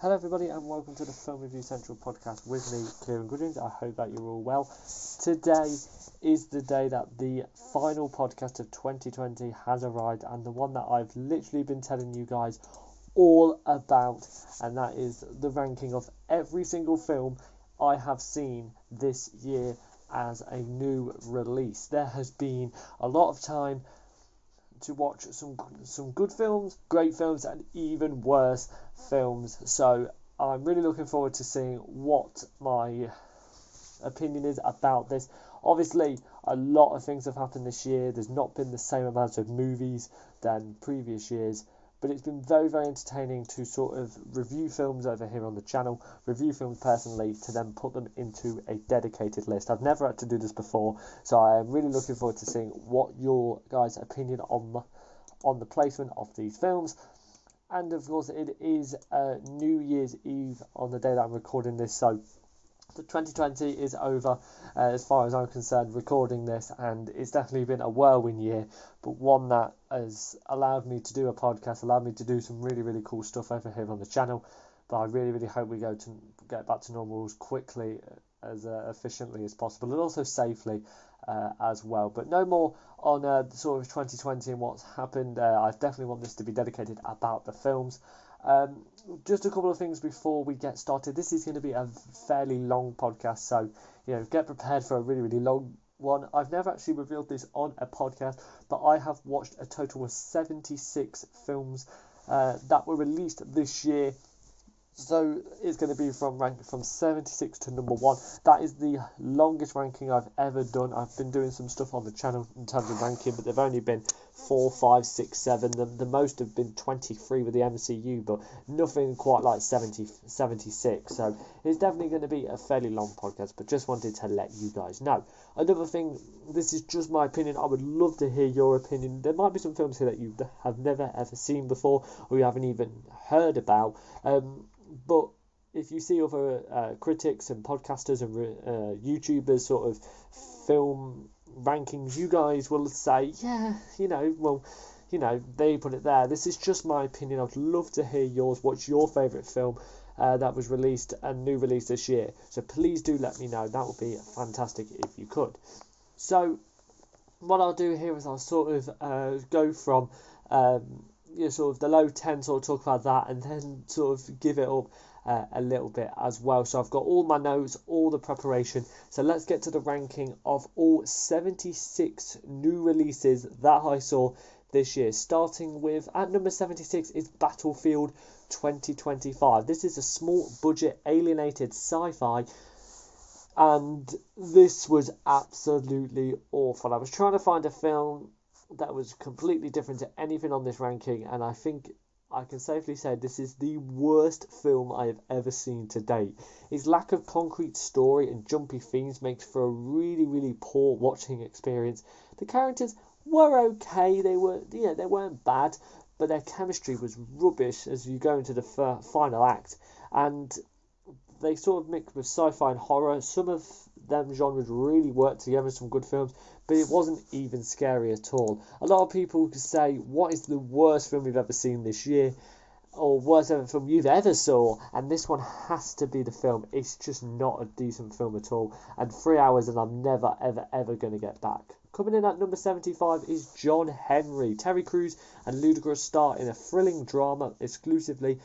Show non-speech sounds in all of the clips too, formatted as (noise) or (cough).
Hello, everybody, and welcome to the Film Review Central podcast with me, Kieran Goodings. I hope that you're all well. Today is the day that the final podcast of 2020 has arrived, and the one that I've literally been telling you guys all about, and that is the ranking of every single film I have seen this year as a new release. There has been a lot of time to watch some some good films, great films, and even worse films. So I'm really looking forward to seeing what my opinion is about this. Obviously, a lot of things have happened this year. There's not been the same amount of movies than previous years, but it's been very, very entertaining to sort of review films over here on the channel, review films personally, to then put them into a dedicated list. I've never had to do this before, so I am really looking forward to seeing what your guys' opinion on the, on the placement of these films. And of course, it is uh, New Year's Eve on the day that I'm recording this, so 2020 is over uh, as far as I'm concerned recording this and it's definitely been a whirlwind year but one that has allowed me to do a podcast allowed me to do some really really cool stuff over here on the channel but I really really hope we go to get back to normal as quickly as uh, efficiently as possible and also safely uh, as well. But no more on uh, sort of 2020 and what's happened uh, I definitely want this to be dedicated about the films um, just a couple of things before we get started. This is going to be a fairly long podcast, so you know, get prepared for a really, really long one. I've never actually revealed this on a podcast, but I have watched a total of 76 films uh, that were released this year so it's going to be from rank from 76 to number one. That is the longest ranking I've ever done. I've been doing some stuff on the channel in terms of ranking, but they've only been four, five, six, seven. The, the most have been 23 with the MCU, but nothing quite like 70, 76. So it's definitely going to be a fairly long podcast, but just wanted to let you guys know. Another thing, this is just my opinion. I would love to hear your opinion. There might be some films here that you have never ever seen before or you haven't even heard about. Um, but if you see other uh, critics and podcasters and uh, YouTubers sort of film rankings, you guys will say, yeah, you know, well, you know, they put it there. This is just my opinion. I'd love to hear yours. What's your favourite film uh, that was released and new release this year? So please do let me know. That would be fantastic if you could. So what I'll do here is I'll sort of uh, go from um, you know, sort of the low 10 sort of talk about that and then sort of give it up uh, a little bit as well. So I've got all my notes, all the preparation. So let's get to the ranking of all 76 new releases that I saw this year. Starting with at number 76 is Battlefield 2025. This is a small budget alienated sci fi. And this was absolutely awful. I was trying to find a film that was completely different to anything on this ranking, and I think I can safely say this is the worst film I have ever seen to date. Its lack of concrete story and jumpy themes makes for a really, really poor watching experience. The characters were okay, they were, you know, they weren't bad, but their chemistry was rubbish as you go into the f- final act, and they sort of mix with sci-fi and horror. Some of them genres really work together in some good films, but it wasn't even scary at all. A lot of people could say, "What is the worst film we've ever seen this year?" or worst ever film you've ever saw, and this one has to be the film. It's just not a decent film at all, and three hours, and I'm never, ever, ever going to get back. Coming in at number 75 is John Henry. Terry Crews and Ludacris star in a thrilling drama exclusively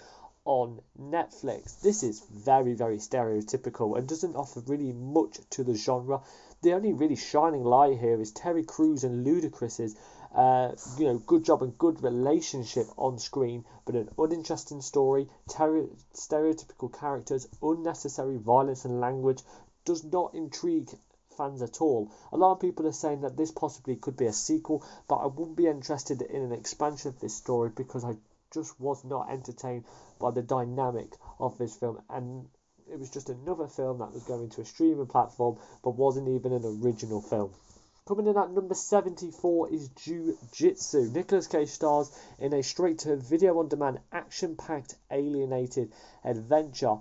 on Netflix. This is very, very stereotypical and doesn't offer really much to the genre. The only really shining light here is Terry Crews and Ludacris's uh, you know, good job and good relationship on screen, but an uninteresting story, ter- stereotypical characters, unnecessary violence and language does not intrigue fans at all. A lot of people are saying that this possibly could be a sequel, but I wouldn't be interested in an expansion of this story because I just was not entertained by the dynamic of this film and it was just another film that was going to a streaming platform but wasn't even an original film. Coming in at number 74 is Jiu-Jitsu. Nicolas Cage stars in a straight to video on demand action packed alienated adventure.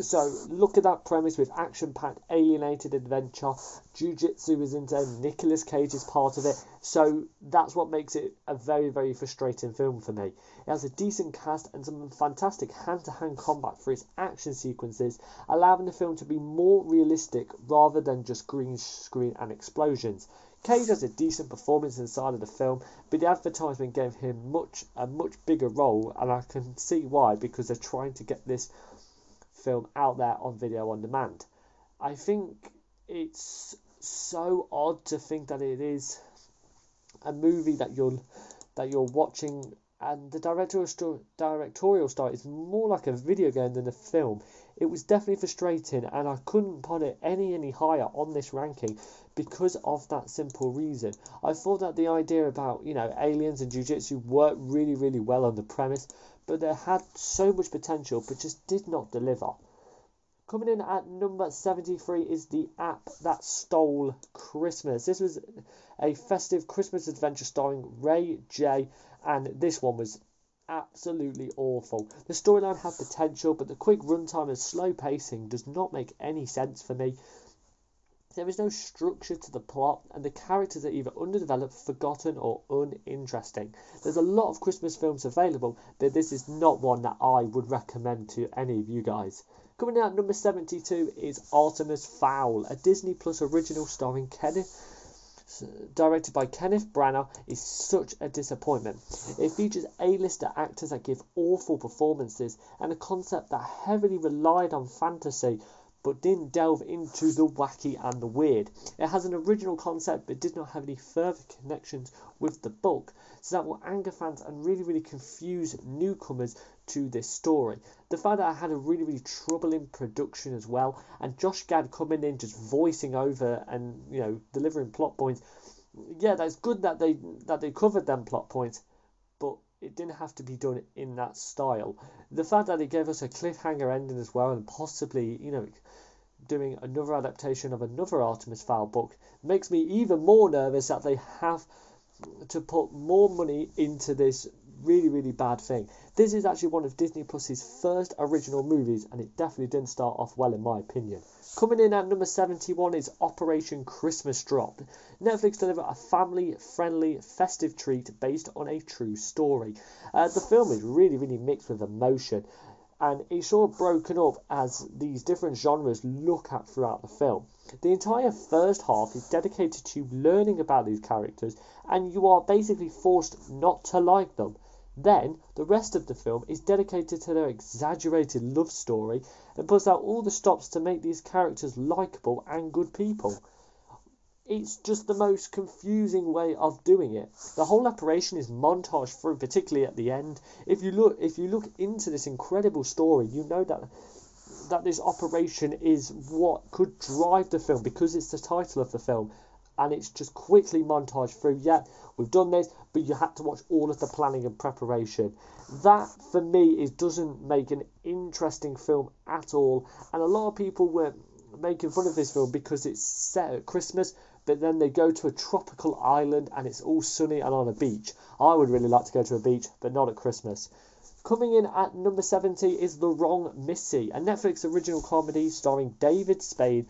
So look at that premise with action-packed, alienated adventure. Jiu-Jitsu is in there. Nicolas Cage is part of it. So that's what makes it a very, very frustrating film for me. It has a decent cast and some fantastic hand-to-hand combat for its action sequences, allowing the film to be more realistic rather than just green screen and explosions. Cage has a decent performance inside of the film, but the advertisement gave him much a much bigger role, and I can see why because they're trying to get this film out there on video on demand. I think it's so odd to think that it is a movie that you're that you're watching and the directorial sto- directorial style is more like a video game than a film. It was definitely frustrating, and I couldn't put it any any higher on this ranking because of that simple reason. I thought that the idea about you know aliens and jiu-jitsu worked really really well on the premise, but they had so much potential but just did not deliver. Coming in at number 73 is the app that stole Christmas. This was a festive Christmas adventure starring Ray J, and this one was absolutely awful. The storyline had potential, but the quick runtime and slow pacing does not make any sense for me. There is no structure to the plot, and the characters are either underdeveloped, forgotten, or uninteresting. There's a lot of Christmas films available, but this is not one that I would recommend to any of you guys. Coming out number 72 is Artemis Fowl, a Disney Plus original starring Kenneth directed by Kenneth Branagh, is such a disappointment. It features A-lister actors that give awful performances and a concept that heavily relied on fantasy but didn't delve into the wacky and the weird. It has an original concept but did not have any further connections with the book, so that will anger fans and really, really confuse newcomers to this story. The fact that I had a really, really troubling production as well, and Josh Gad coming in just voicing over and you know delivering plot points. Yeah, that's good that they that they covered them plot points, it didn't have to be done in that style. The fact that it gave us a cliffhanger ending as well, and possibly you know doing another adaptation of another Artemis Fowl book makes me even more nervous that they have to put more money into this really, really bad thing. This is actually one of Disney Plus's first original movies, and it definitely didn't start off well, in my opinion. Coming in at number 71 is Operation Christmas Drop. Netflix deliver a family friendly, festive treat based on a true story. Uh, the film is really, really mixed with emotion and it's of broken up as these different genres look at throughout the film. The entire first half is dedicated to learning about these characters, and you are basically forced not to like them. Then, the rest of the film is dedicated to their exaggerated love story and puts out all the stops to make these characters likable and good people it's just the most confusing way of doing it. The whole operation is montage through, particularly at the end. If you look, if you look into this incredible story, you know that that this operation is what could drive the film because it's the title of the film, and it's just quickly montage through. Yeah, we've done this, but you had to watch all of the planning and preparation. That for me is doesn't make an interesting film at all, and a lot of people were making fun of this film because it's set at Christmas but then they go to a tropical island and it's all sunny and on a beach. I would really like to go to a beach, but not at Christmas. Coming in at number 70 is The Wrong Missy, a Netflix original comedy starring David Spade.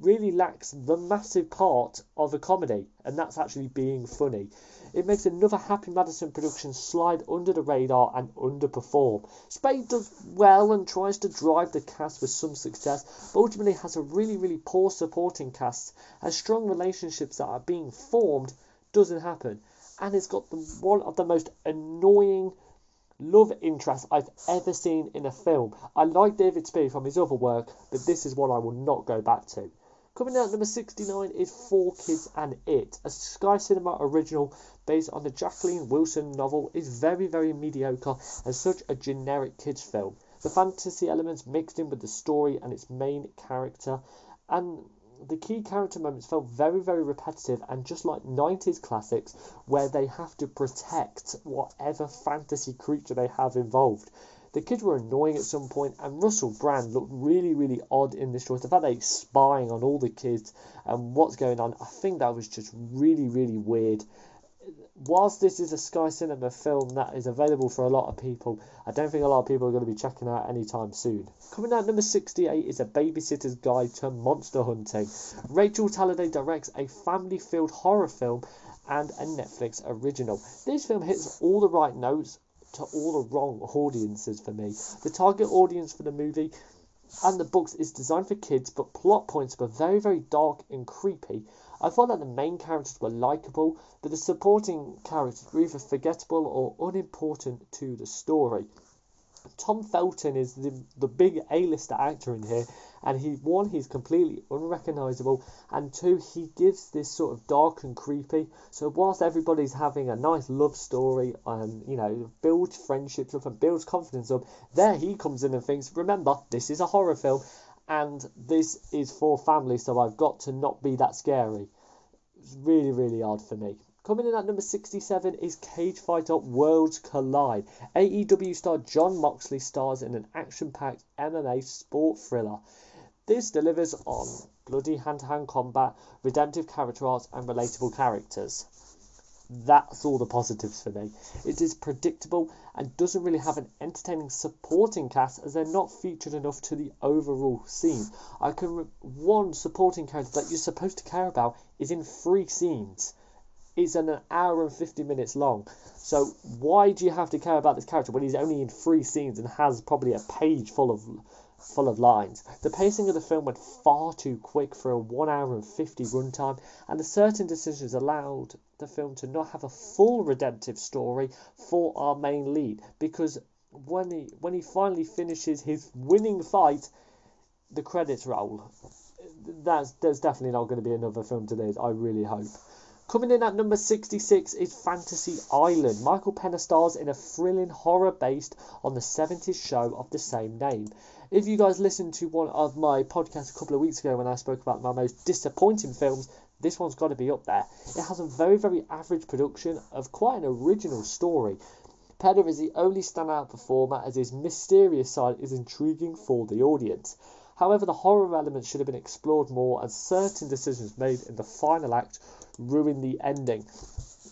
Really lacks the massive part of a comedy, and that's actually being funny. It makes another Happy Madison production slide under the radar and underperform. Spade does well and tries to drive the cast with some success, but ultimately has a really, really poor supporting cast, as strong relationships that are being formed doesn't happen. And it's got the, one of the most annoying love interest I've ever seen in a film. I like David Spade from his other work, but this is one I will not go back to. Coming out number 69 is Four Kids and It, a Sky Cinema original based on the Jacqueline Wilson novel, is very, very mediocre and such a generic kids film. The fantasy elements mixed in with the story and its main character, and the key character moments felt very, very repetitive and just like 90s classics where they have to protect whatever fantasy creature they have involved. The kids were annoying at some point, and Russell Brand looked really, really odd in this choice. The fact that he's spying on all the kids and what's going on, I think that was just really, really weird. Whilst this is a Sky Cinema film that is available for a lot of people, I don't think a lot of people are going to be checking out anytime soon. Coming out number 68 is A Babysitter's Guide to Monster Hunting. Rachel Talalay directs a family filled horror film and a Netflix original. This film hits all the right notes to all the wrong audiences for me. The target audience for the movie and the books is designed for kids, but plot points were very, very dark and creepy. I thought that the main characters were likable, but the supporting characters were either forgettable or unimportant to the story. Tom Felton is the, the big A-lister actor in here, and he one he's completely unrecognizable, and two he gives this sort of dark and creepy. So whilst everybody's having a nice love story and you know builds friendships up and builds confidence up, there he comes in and thinks, remember this is a horror film, and this is for family, so I've got to not be that scary. It's really really odd for me. Coming in at number 67 is Cage Fighter Worlds Collide. AEW star Jon Moxley stars in an action packed MMA sport thriller. This delivers on bloody hand to hand combat, redemptive character arcs, and relatable characters. That's all the positives for me. It is predictable and doesn't really have an entertaining supporting cast as they're not featured enough to the overall scene. I can re- one supporting character that you're supposed to care about is in three scenes it's an hour and 50 minutes long. So why do you have to care about this character when he's only in three scenes and has probably a page full of full of lines? The pacing of the film went far too quick for a 1 hour and 50 runtime, and the certain decisions allowed the film to not have a full redemptive story for our main lead because when he when he finally finishes his winning fight, the credits roll. That's there's definitely not going to be another film today. I really hope. Coming in at number 66 is Fantasy Island. Michael Pena stars in a thrilling horror based on the 70s show of the same name. If you guys listened to one of my podcasts a couple of weeks ago when I spoke about my most disappointing films, this one's got to be up there. It has a very, very average production of quite an original story. Pena is the only standout performer as his mysterious side is intriguing for the audience. However, the horror elements should have been explored more and certain decisions made in the final act ruin the ending.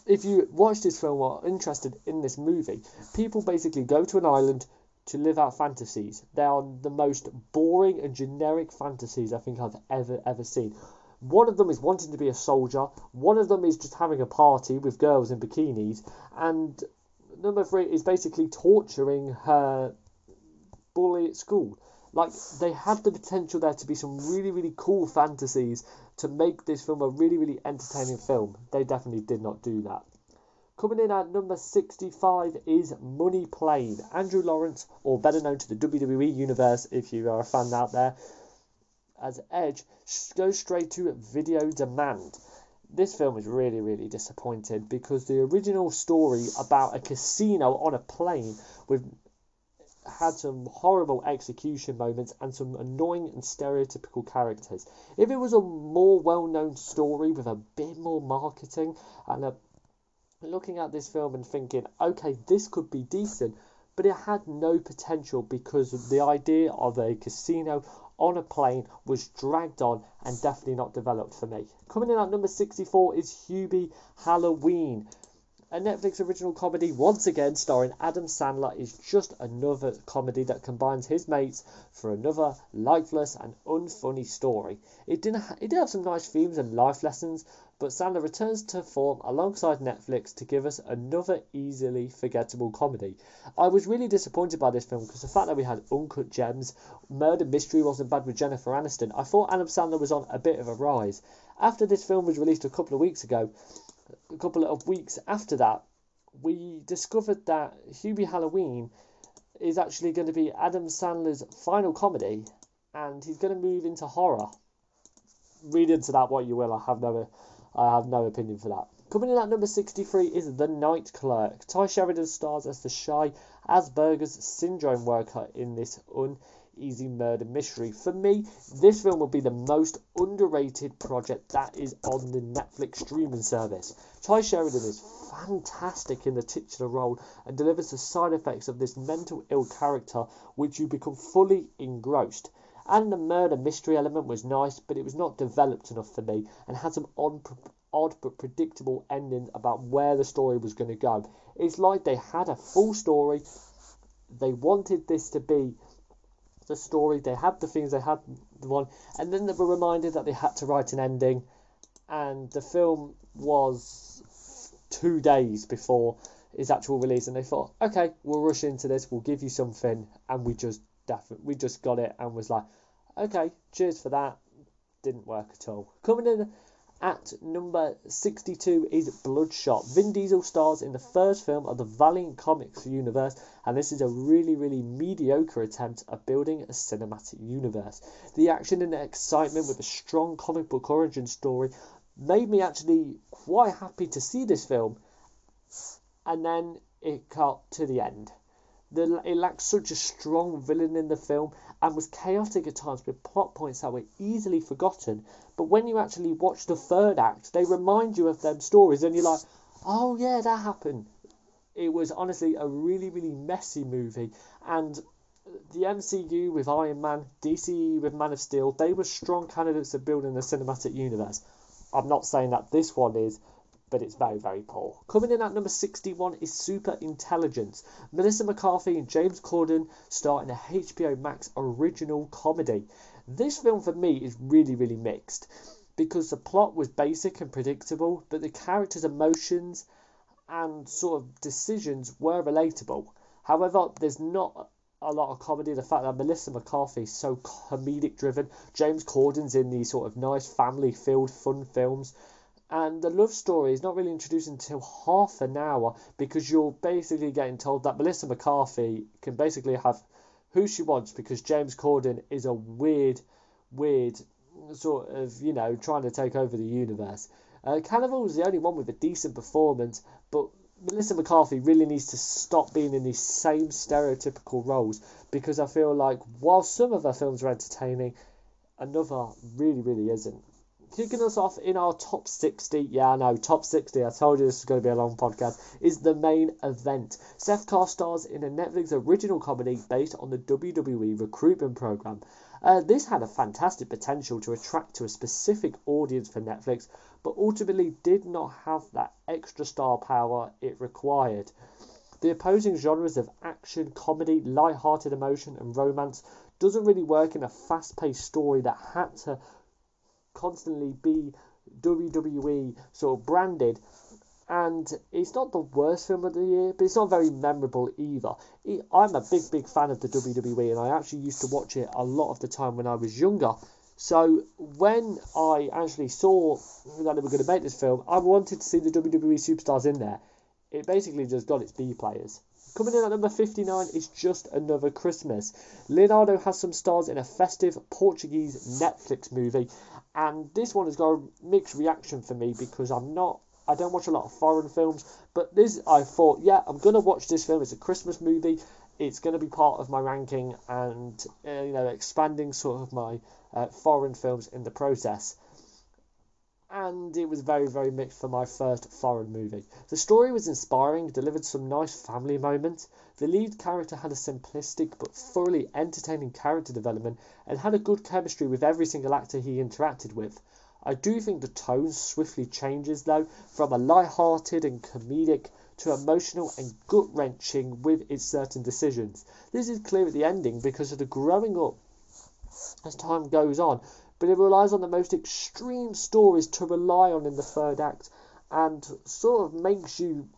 If you watch this film or are interested in this movie, people basically go to an island to live out fantasies. They are the most boring and generic fantasies I think I've ever ever seen. One of them is wanting to be a soldier. One of them is just having a party with girls in bikinis, and number three is basically torturing her bully at school. Like they had the potential there to be some really really cool fantasies to make this film a really, really entertaining film. They definitely did not do that. Coming in at number 65 is Money Plane. Andrew Lawrence, or better known to the WWE universe if you are a fan out there, as Edge, goes straight to video demand. This film is really, really disappointed because the original story about a casino on a plane with had some horrible execution moments and some annoying and stereotypical characters. If it was a more well known story with a bit more marketing and a, looking at this film and thinking, okay, this could be decent, but it had no potential because the idea of a casino on a plane was dragged on and definitely not developed for me. Coming in at number 64 is Hubie Halloween. A Netflix original comedy, once again starring Adam Sandler, is just another comedy that combines his mates for another lifeless and unfunny story. It ha- it did have some nice themes and life lessons, but Sandler returns to form alongside Netflix to give us another easily forgettable comedy. I was really disappointed by this film because the fact that we had uncut gems, murder mystery wasn't bad with Jennifer Aniston. I thought Adam Sandler was on a bit of a rise. After this film was released a couple of weeks ago, a couple of weeks after that, we discovered that Hubie Halloween is actually going to be Adam Sandler's final comedy, and he's going to move into horror. Read into that what you will. I have no, I have no opinion for that. Coming in at number 63 is The Night Clerk. Tye Sheridan stars as the shy Asperger's syndrome worker in this uneasy murder mystery. For me, this film will be the most underrated project that is on the Netflix streaming service. Tye Sheridan is fantastic in the titular role and delivers the side effects of this mental ill character, which you become fully engrossed. And the murder mystery element was nice, but it was not developed enough for me and had some odd but predictable endings about where the story was going to go. It's like they had a full story. They wanted this to be the story. They had the things. They had the one, and then they were reminded that they had to write an ending. And the film was two days before its actual release, and they thought, okay, we'll rush into this. We'll give you something, and we just definitely we just got it, and was like, okay, cheers for that. Didn't work at all. Coming in at number 62 is Bloodshot. Vin Diesel stars in the first film of the Valiant Comics universe, and this is a really, really mediocre attempt at building a cinematic universe. The action and the excitement with a strong comic book origin story made me actually quite happy to see this film, and then it got to the end. The, it lacked such a strong villain in the film and was chaotic at times with plot points that were easily forgotten. But when you actually watch the third act, they remind you of them stories, and you're like, oh yeah, that happened. It was honestly a really, really messy movie, and the MCU with Iron Man, DC with Man of Steel, they were strong candidates of building a cinematic universe. I'm not saying that this one is, but it's very, very poor. Coming in at number 61 is Super Intelligence. Melissa McCarthy and James Corden star in a HBO Max original comedy. This film for me is really, really mixed because the plot was basic and predictable, but the characters' emotions and sort of decisions were relatable. However, there's not a lot of comedy. The fact that Melissa McCarthy is so comedic driven, James Corden's in these sort of nice family filled fun films and the love story is not really introduced until half an hour because you're basically getting told that Melissa McCarthy can basically have who she wants because James Corden is a weird, weird sort of, you know, trying to take over the universe. Uh, Cannavale is the only one with a decent performance, but Melissa McCarthy really needs to stop being in these same stereotypical roles because I feel like while some of her films are entertaining, another really, really isn't kicking us off in our top 60. Yeah, know, top 60. I told you this was going to be a long podcast. Is the main event. Seth Carr stars in a Netflix original comedy based on the WWE recruitment program. Uh, this had a fantastic potential to attract to a specific audience for Netflix, but ultimately did not have that extra star power it required. The opposing genres of action, comedy, light-hearted emotion, and romance doesn't really work in a fast-paced story that had to constantly be WWE sort of branded. And it's not the worst film of the year, but it's not very memorable either. I'm a big, big fan of the WWE, and I actually used to watch it a lot of the time when I was younger. So when I actually saw that they were going to make this film, I wanted to see the WWE superstars in there. It basically just got its B players. Coming in at number 59 is Just Another Christmas. Leandro Hassum stars in a festive Portuguese Netflix movie, and this one has got a mixed reaction for me because I'm not I don't watch a lot of foreign films, but this I thought, yeah, I'm gonna watch this film. It's a Christmas movie. It's gonna be part of my ranking and uh, you know expanding sort of my uh, foreign films in the process and it was very, very mixed for my first foreign movie. The story was inspiring, delivered some nice family moments. The lead character had a simplistic but thoroughly entertaining character development and had a good chemistry with every single actor he interacted with. I do think the tone swiftly changes though, from a light-hearted and comedic to emotional and gut wrenching with its certain decisions. This is clear at the ending because of the growing up as time goes on but it relies on the most extreme stories to rely on in the third act and sort of makes you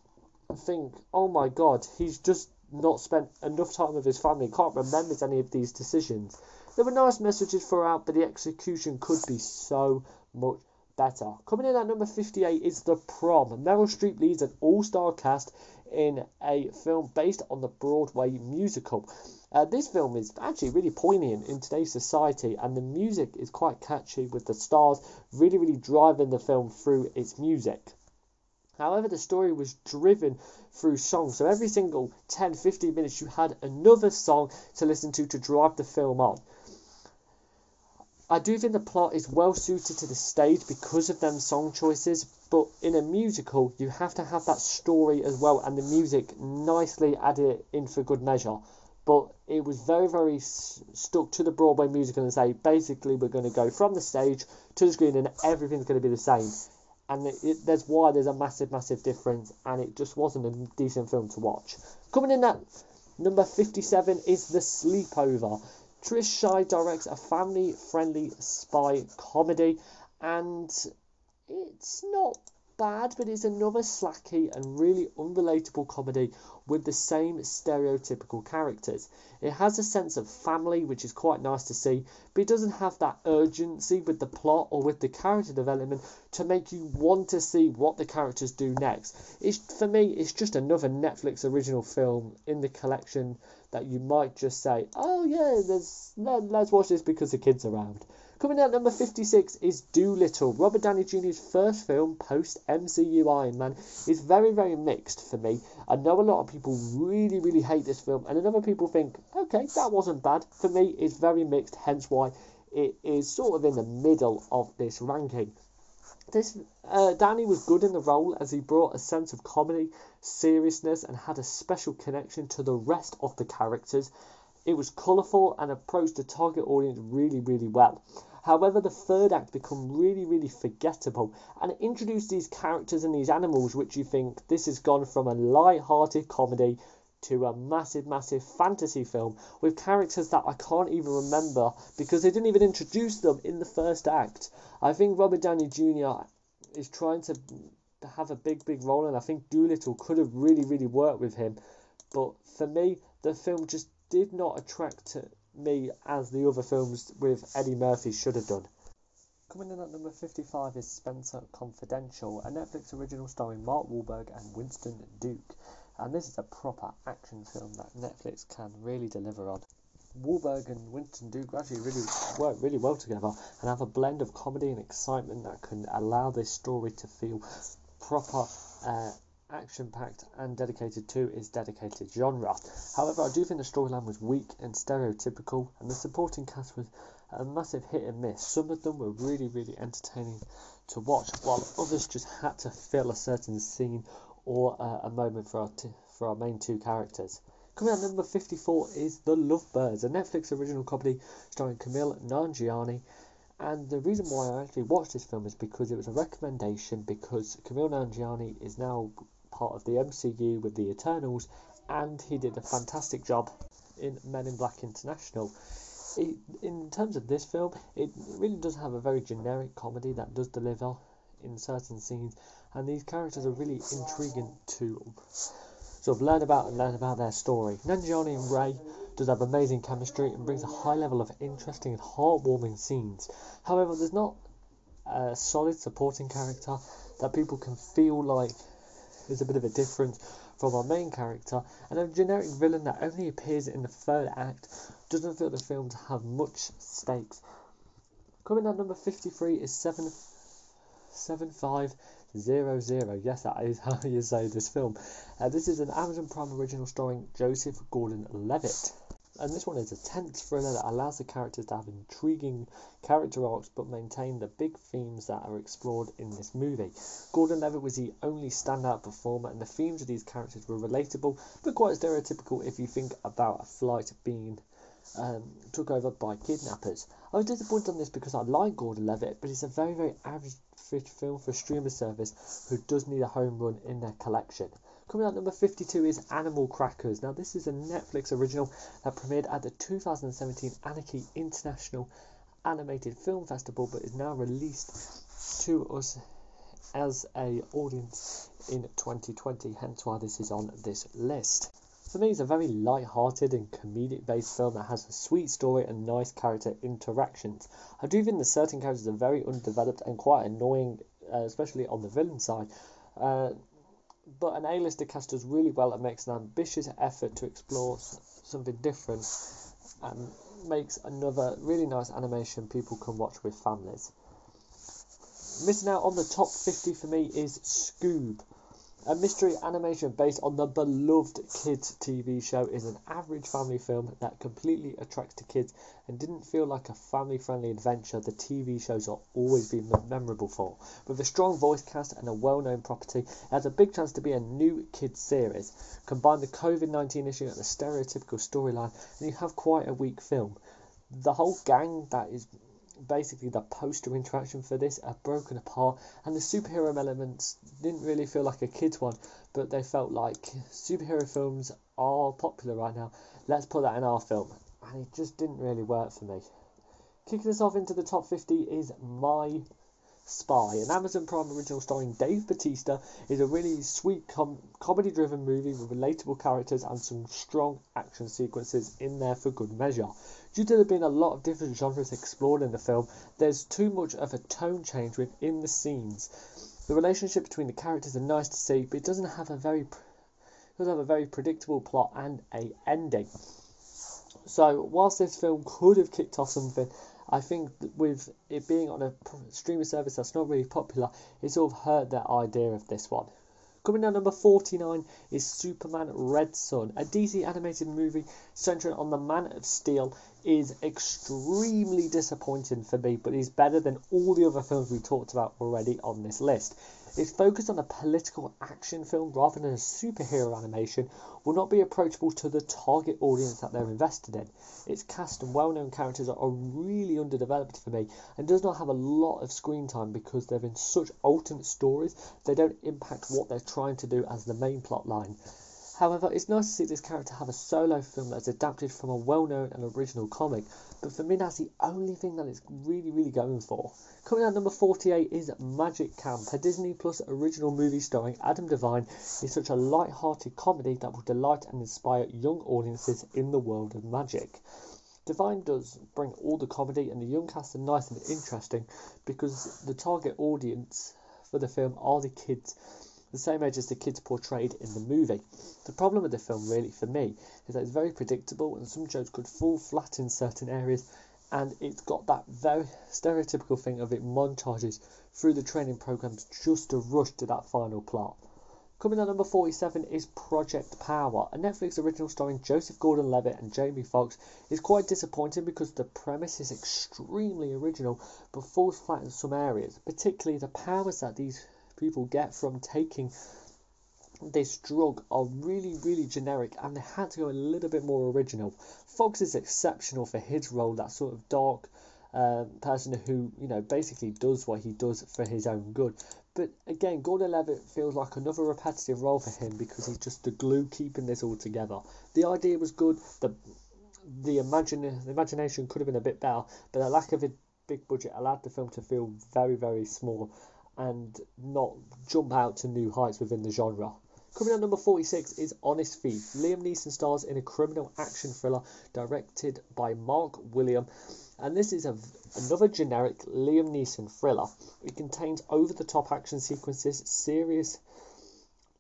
think, oh my god, he's just not spent enough time with his family, can't remember any of these decisions. There were nice messages throughout, but the execution could be so much better. Coming in at number 58 is The Prom. Meryl Streep leads an all star cast in a film based on the Broadway musical. Uh, this film is actually really poignant in today's society, and the music is quite catchy, with the stars really, really driving the film through its music. However, the story was driven through songs, so every single 10 15 minutes you had another song to listen to to drive the film on. I do think the plot is well suited to the stage because of them song choices, but in a musical, you have to have that story as well, and the music nicely added in for good measure but it was very, very s- stuck to the Broadway musical and say basically we're going to go from the stage to the screen and everything's going to be the same. and it, it, there's why there's a massive, massive difference, and it just wasn't a decent film to watch. Coming in at number 57 is The Sleepover. Trish Shy directs a family friendly spy comedy, and it's not bad, but it's another slacky and really unrelatable comedy with the same stereotypical characters. It has a sense of family, which is quite nice to see, but it doesn't have that urgency with the plot or with the character development to make you want to see what the characters do next. It's for me, it's just another Netflix original film in the collection that you might just say, "Oh yeah, there's let, let's watch this because the kids are around." Coming out number 56 is Dolittle, Robert Downey Jr.'s first film post MCU Iron Man is very, very mixed for me. I know a lot of people really, really hate this film, and other people think, okay, that wasn't bad. For me, it's very mixed, hence why it is sort of in the middle of this ranking. This uh, Danny was good in the role as he brought a sense of comedy, seriousness, and had a special connection to the rest of the characters. It was colourful and approached the target audience really, really well. However, the third act become really, really forgettable and introduce these characters and these animals which you think this has gone from a light-hearted comedy to a massive, massive fantasy film with characters that I can't even remember because they didn't even introduce them in the first act. I think Robert Downey Jr. is trying to have a big, big role, and I think Dolittle could have really, really worked with him. But for me, the film just did not attract me as the other films with Eddie Murphy should have done. Coming in at number 55 is Spencer Confidential, a Netflix original starring Mark Wahlberg and Winston Duke. And this is a proper action film that Netflix can really deliver on. Wahlberg and Winston Duke actually really work really well together and have a blend of comedy and excitement that can allow this story to feel proper uh, action packed and dedicated to its dedicated genre. However, I do think the storyline was weak and stereotypical, and the supporting cast was a massive hit and miss. Some of them were really, really entertaining to watch, while others just had to fill a certain scene or uh, a moment for our, t- for our main two characters. Coming out number 54 is The Lovebirds, a Netflix original comedy starring Kumail Nanjiani and the reason why I actually watched this film is because it was a recommendation because Kumail Nanjiani is now part of the MCU with the Eternals, and he did a fantastic job in Men in Black International. It, in terms of this film, it really does have a very generic comedy that does deliver in certain scenes, and these characters are really intriguing to sort of learn about and learn about their story. Nanjiani and Rae does have amazing chemistry and brings a high level of interesting and heartwarming scenes. However, there's not a solid supporting character that people can feel like there's a bit of a difference from our main character, and a generic villain that only appears in the third act doesn't feel the film to have much stakes. Coming at number 53 is 7, 7500. Yes, that is (laughs) how you say this film. Uh, this is an Amazon Prime original starring Joseph Gordon Levitt and this one is a tense thriller that allows the characters to have intriguing character arcs but maintain the big themes that are explored in this movie. Gordon Levitt was the only standout performer, and the themes of these characters were relatable but quite stereotypical if you think about a flight being um, took over by kidnappers. I was disappointed on this because I like Gordon Levitt, but it's a very, very average film for a streamer service who does need a home run in their collection. Coming out number 52 is Animal Crackers. Now, this is a Netflix original that premiered at the 2017 Annecy International Animated Film Festival, but is now released to us as a audience in 2020. Hence why this is on this list. For me, it's a very light-hearted and comedic-based film that has a sweet story and nice character interactions. I do think the certain characters are very undeveloped and quite annoying, uh, especially on the villain side. Uh, but an A-lister cast does really well and makes an ambitious effort to explore something different and makes another really nice animation people can watch with families. Missing out on the top 50 for me is Scoob. A mystery animation based on the beloved kids TV show is an average family film that completely attracts to kids and didn't feel like a family friendly adventure the TV shows are always been memorable for. With a strong voice cast and a well known property, it has a big chance to be a new kids series. Combine the COVID 19 issue and the stereotypical storyline, and you have quite a weak film. The whole gang that is basically the poster interaction for this are broken apart, and the superhero elements didn't really feel like a kids one, but they felt like superhero films are popular right now. Let's put that in our film, and it just didn't really work for me. Kicking us off into the top 50 is My Spy, an Amazon Prime original starring Dave Batista, is a really sweet com- comedy driven movie with relatable characters and some strong action sequences in there for good measure. Due to there being a lot of different genres explored in the film, there's too much of a tone change within the scenes. The relationship between the characters are nice to see, but it doesn't have a very doesn't have a very predictable plot and a ending. So whilst this film could have kicked off something, I think with it being on a streaming service that's not really popular, it sort of hurt that idea of this one. Coming down number 49 is Superman Red Son, a DC animated movie centering on the Man of Steel. Is extremely disappointing for me, but is better than all the other films we talked about already on this list. It's focused on a political action film rather than a superhero animation, will not be approachable to the target audience that they're invested in. Its cast and well known characters are really underdeveloped for me and does not have a lot of screen time because they're in such alternate stories, they don't impact what they're trying to do as the main plot line. However, it's nice to see this character have a solo film that's adapted from a well known and original comic, but for me, that's the only thing that it's really, really going for. Coming out number 48 is Magic Camp, a Disney Plus original movie starring Adam Devine. It's such a light hearted comedy that will delight and inspire young audiences in the world of magic. Devine does bring all the comedy, and the young cast are nice and interesting because the target audience for the film are the kids the same age as the kids portrayed in the movie. The problem with the film, really, for me, is that it's very predictable and some jokes could fall flat in certain areas, and it's got that very stereotypical thing of it montages through the training programs just to rush to that final plot. Coming at number 47 is Project Power, a Netflix original starring Joseph Gordon Levitt and Jamie Foxx. It's quite disappointing because the premise is extremely original but falls flat in some areas, particularly the powers that these people get from taking this drug are really, really generic, and they had to go a little bit more original. Foxx is exceptional for his role, that sort of dark uh, person who, you know, basically does what he does for his own good. But again, Gordon Levitt feels like another repetitive role for him because he's just the glue keeping this all together. The idea was good, the the imagine the imagination could have been a bit better, but the lack of a big budget allowed the film to feel very, very small and not jump out to new heights within the genre. Coming at number 46 is Honest Thief. Liam Neeson stars in a criminal action thriller directed by Mark William, and this is a, another generic Liam Neeson thriller. It contains over the top action sequences, serious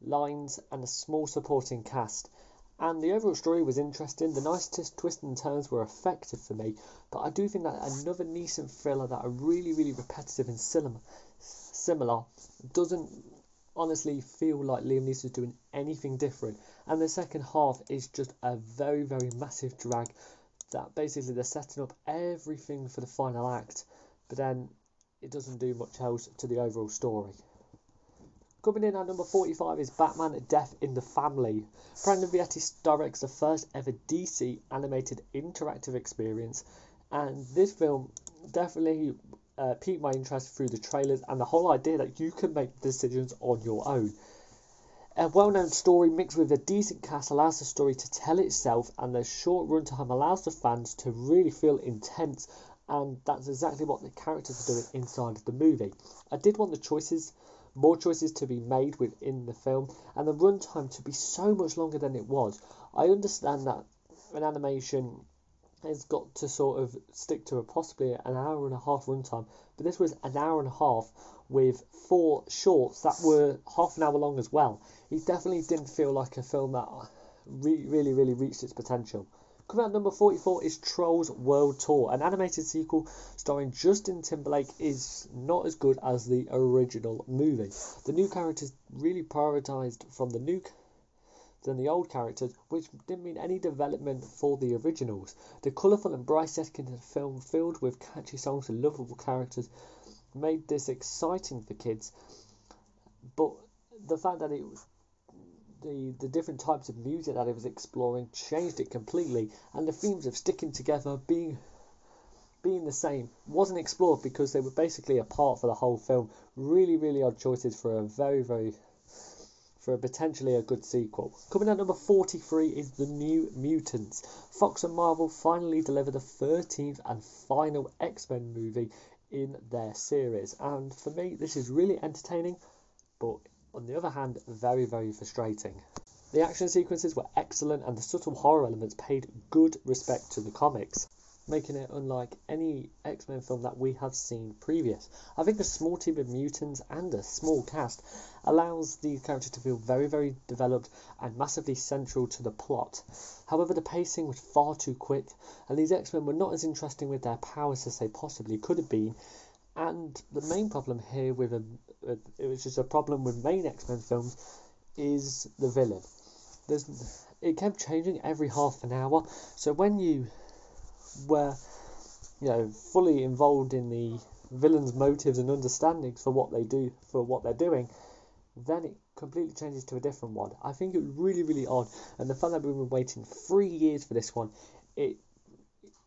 lines, and a small supporting cast. And the overall story was interesting. The nicest twists and turns were effective for me, but I do think that another Neeson thriller that are really, really repetitive in cinema similar. Doesn't honestly feel like Liam is doing anything different. And the second half is just a very, very massive drag that basically they're setting up everything for the final act, but then it doesn't do much else to the overall story. Coming in at number 45 is Batman Death in the Family. Brandon Vietti directs the first ever DC animated interactive experience, and this film definitely uh, piqued my interest through the trailers and the whole idea that you can make decisions on your own. A well known story mixed with a decent cast allows the story to tell itself, and the short runtime allows the fans to really feel intense, and that's exactly what the characters are doing inside the movie. I did want the choices, more choices to be made within the film, and the runtime to be so much longer than it was. I understand that an animation has got to sort of stick to a possibly an hour and a half runtime, but this was an hour and a half with four shorts that were half an hour long as well. It definitely didn't feel like a film that re- really, really reached its potential. Coming out number 44 is Trolls World Tour, an animated sequel starring Justin Timberlake is not as good as the original movie. The new characters really prioritised from the new than the old characters, which didn't mean any development for the originals. The colourful and bright setting of the film, filled with catchy songs and lovable characters, made this exciting for kids. But the fact that it was the, the different types of music that it was exploring changed it completely, and the themes of sticking together, being being the same wasn't explored because they were basically apart for the whole film. Really, really odd choices for a very, very for a potentially a good sequel. Coming at number 43 is The New Mutants. Fox and Marvel finally deliver the 13th and final X Men movie in their series. And for me, this is really entertaining, but on the other hand, very, very frustrating. The action sequences were excellent, and the subtle horror elements paid good respect to the comics making it unlike any X Men film that we have seen previous. I think a small team of mutants and a small cast allows these characters to feel very, very developed and massively central to the plot. However, the pacing was far too quick, and these X Men were not as interesting with their powers as they possibly could have been. And the main problem here with a, it was just a problem with main X Men films is the villain. There's, it kept changing every half an hour. So when you were, you know, fully involved in the villain's motives and understandings for what they do, for what they're doing, then it completely changes to a different one. I think it was really, really odd, and the fact that we've been waiting three years for this one, it,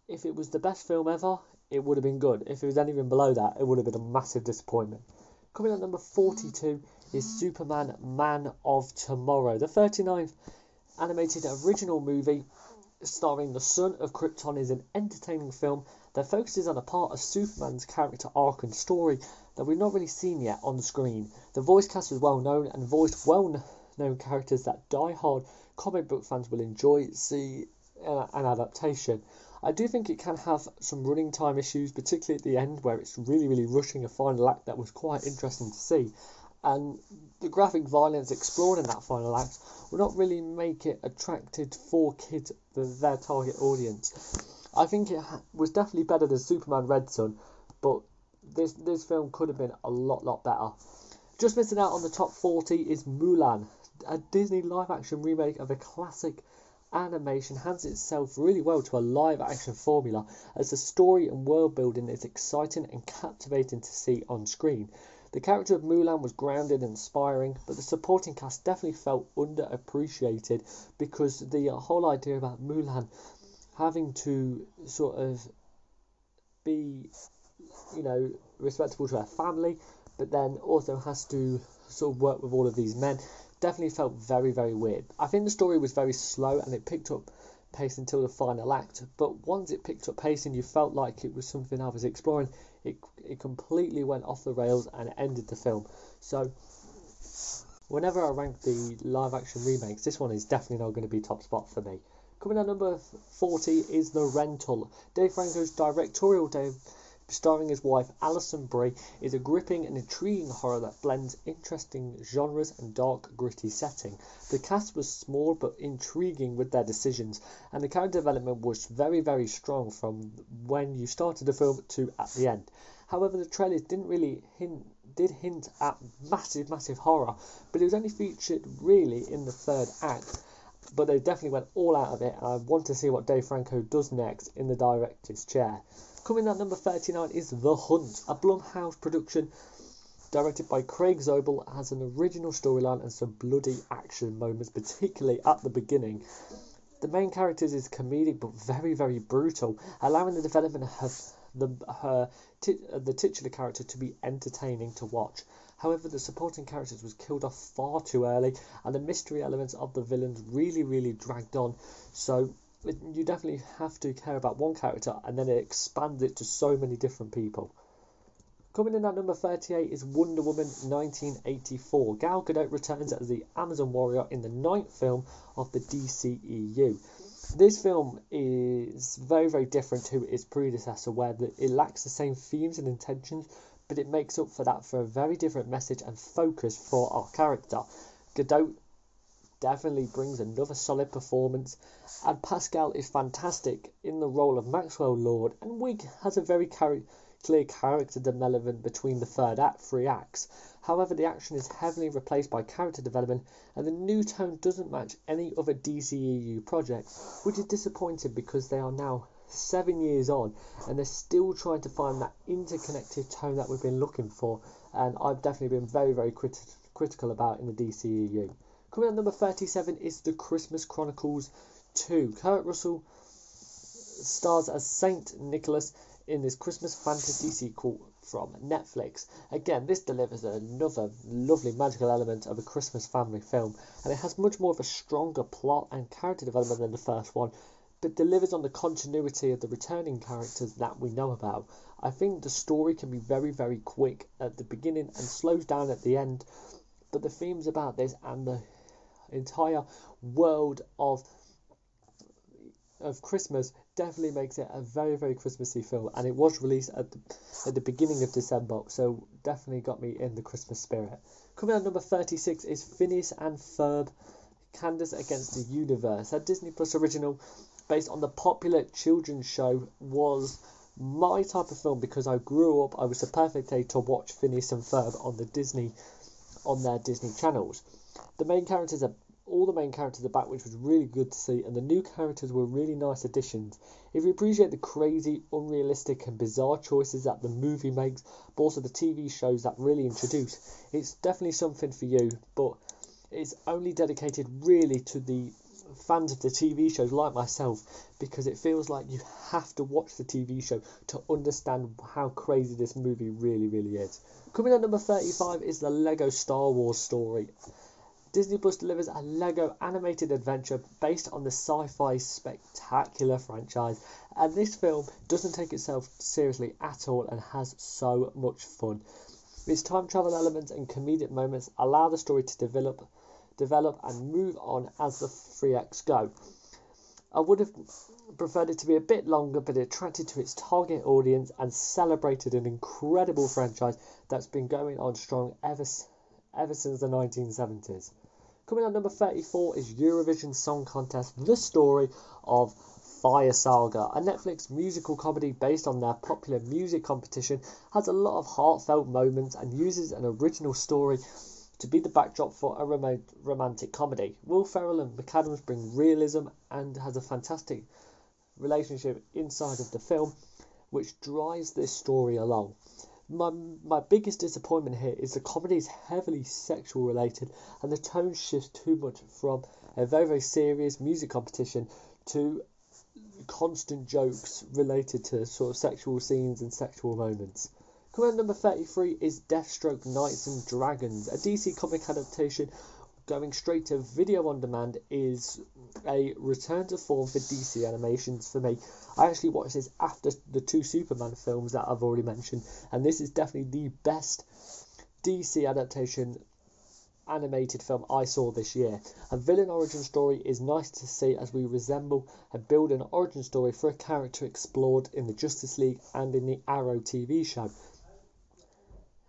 if it was the best film ever, it would have been good. If it was anything below that, it would have been a massive disappointment. Coming at number 42 is Superman Man of Tomorrow, the 39th animated original movie starring the son of Krypton is an entertaining film that focuses on a part of Superman's character arc and story that we've not really seen yet on the screen. The voice cast is well known and voiced well known characters that die-hard comic book fans will enjoy see uh, an adaptation. I do think it can have some running time issues, particularly at the end where it's really, really rushing a final act that was quite interesting to see. And the graphic violence explored in that final act will not really make it attracted for kids, the, their target audience. I think it ha- was definitely better than Superman Red Sun, but this this film could have been a lot lot better. Just missing out on the top 40 is Mulan, a Disney live action remake of a classic animation hands itself really well to a live action formula as the story and world building is exciting and captivating to see on screen. The character of Mulan was grounded and inspiring, but the supporting cast definitely felt underappreciated because the whole idea about Mulan having to sort of be, you know, respectable to her family, but then also has to sort of work with all of these men definitely felt very, very weird. I think the story was very slow and it picked up pace until the final act, but once it picked up pace and you felt like it was something I was exploring, it, it completely went off the rails and ended the film. So, whenever I rank the live action remakes, this one is definitely not going to be top spot for me. Coming at number 40 is The Rental. Dave Franco's directorial debut starring his wife Alison Brie, is a gripping and intriguing horror that blends interesting genres and dark, gritty setting. The cast was small but intriguing with their decisions, and the character development was very, very strong from when you started the film to at the end. However, the trailers didn't really hint did hint at massive, massive horror, but it was only featured really in the third act. But they definitely went all out of it, and I want to see what Dave Franco does next in the director's chair. Coming at number 39 is The Hunt, a Blumhouse production directed by Craig Zobel, has an original storyline and some bloody action moments, particularly at the beginning. The main character is comedic but very, very brutal, allowing the development of the, her, the titular character to be entertaining to watch. However, the supporting characters was killed off far too early, and the mystery elements of the villains really, really dragged on. So you definitely have to care about one character and then it expands it to so many different people. Coming in at number 38 is Wonder Woman 1984. Gal Gadot returns as the Amazon warrior in the ninth film of the DCEU. This film is very, very different to its predecessor, where it lacks the same themes and intentions, but it makes up for that for a very different message and focus for our character. Gadot definitely brings another solid performance, and Pascal is fantastic in the role of Maxwell Lord, and Wiig has a very char- clear character development between the third act, three acts. However, the action is heavily replaced by character development, and the new tone doesn't match any other DCEU project, which is disappointing because they are now seven years on and they're still trying to find that interconnected tone that we've been looking for, and I've definitely been very, very crit- critical about in the DCEU. Coming at number 37 is The Christmas Chronicles 2. Kurt Russell stars as Saint Nicholas in this Christmas fantasy sequel from Netflix. Again, this delivers another lovely magical element of a Christmas family film, and it has much more of a stronger plot and character development than the first one, but delivers on the continuity of the returning characters that we know about. I think the story can be very, very quick at the beginning and slows down at the end, but the themes about this and the entire world of of Christmas definitely makes it a very very Christmassy film, and it was released at the, at the beginning of December, so definitely got me in the Christmas spirit. Coming out number thirty six is Phineas and Ferb, Candace Against the Universe, a Disney Plus original based on the popular children's show was my type of film because I grew up. I was the perfect age to watch Phineas and Ferb on the Disney on their Disney channels. The main characters are all the main characters are back, which was really good to see, and the new characters were really nice additions. If you appreciate the crazy, unrealistic, and bizarre choices that the movie makes, but also the TV shows that really introduce, it's definitely something for you, but it's only dedicated really to the fans of the TV shows like myself because it feels like you have to watch the TV show to understand how crazy this movie really, really is. Coming at number 35 is the Lego Star Wars story. Disney Plus delivers a Lego animated adventure based on the sci fi spectacular franchise, and this film doesn't take itself seriously at all and has so much fun. Its time travel elements and comedic moments allow the story to develop, develop and move on as the three acts go. I would have preferred it to be a bit longer, but it attracted to its target audience and celebrated an incredible franchise that's been going on strong ever, ever since the 1970s. Coming on number 34 is Eurovision Song Contest The Story of Fire Saga, a Netflix musical comedy based on their popular music competition, has a lot of heartfelt moments and uses an original story to be the backdrop for a rom- romantic comedy. Will Ferrell and McAdams bring realism and has a fantastic relationship inside of the film, which drives this story along my my biggest disappointment here is the comedy is heavily sexual related and the tone shifts too much from a very very serious music competition to constant jokes related to sort of sexual scenes and sexual moments. Comment number 33 is Deathstroke Knights and Dragons, a DC comic adaptation going straight to video on demand is a return to form for DC animations for me. I actually watched this after the two Superman films that I've already mentioned, and this is definitely the best DC adaptation animated film I saw this year. A villain origin story is nice to see as we resemble and build an origin story for a character explored in the Justice League and in the Arrow TV show.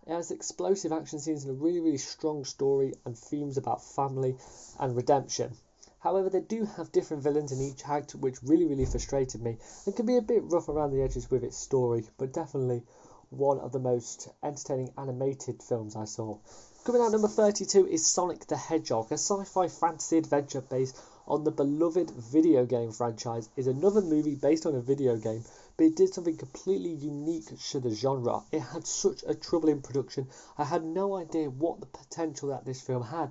It has explosive action scenes and a really, really strong story and themes about family and redemption. However, they do have different villains in each act, which really, really frustrated me and can be a bit rough around the edges with its story, but definitely one of the most entertaining animated films I saw. Coming out number 32 is Sonic the Hedgehog, a sci fi fantasy adventure based on the beloved video game franchise, is another movie based on a video game but it did something completely unique to the genre. It had such a troubling production. I had no idea what the potential that this film had,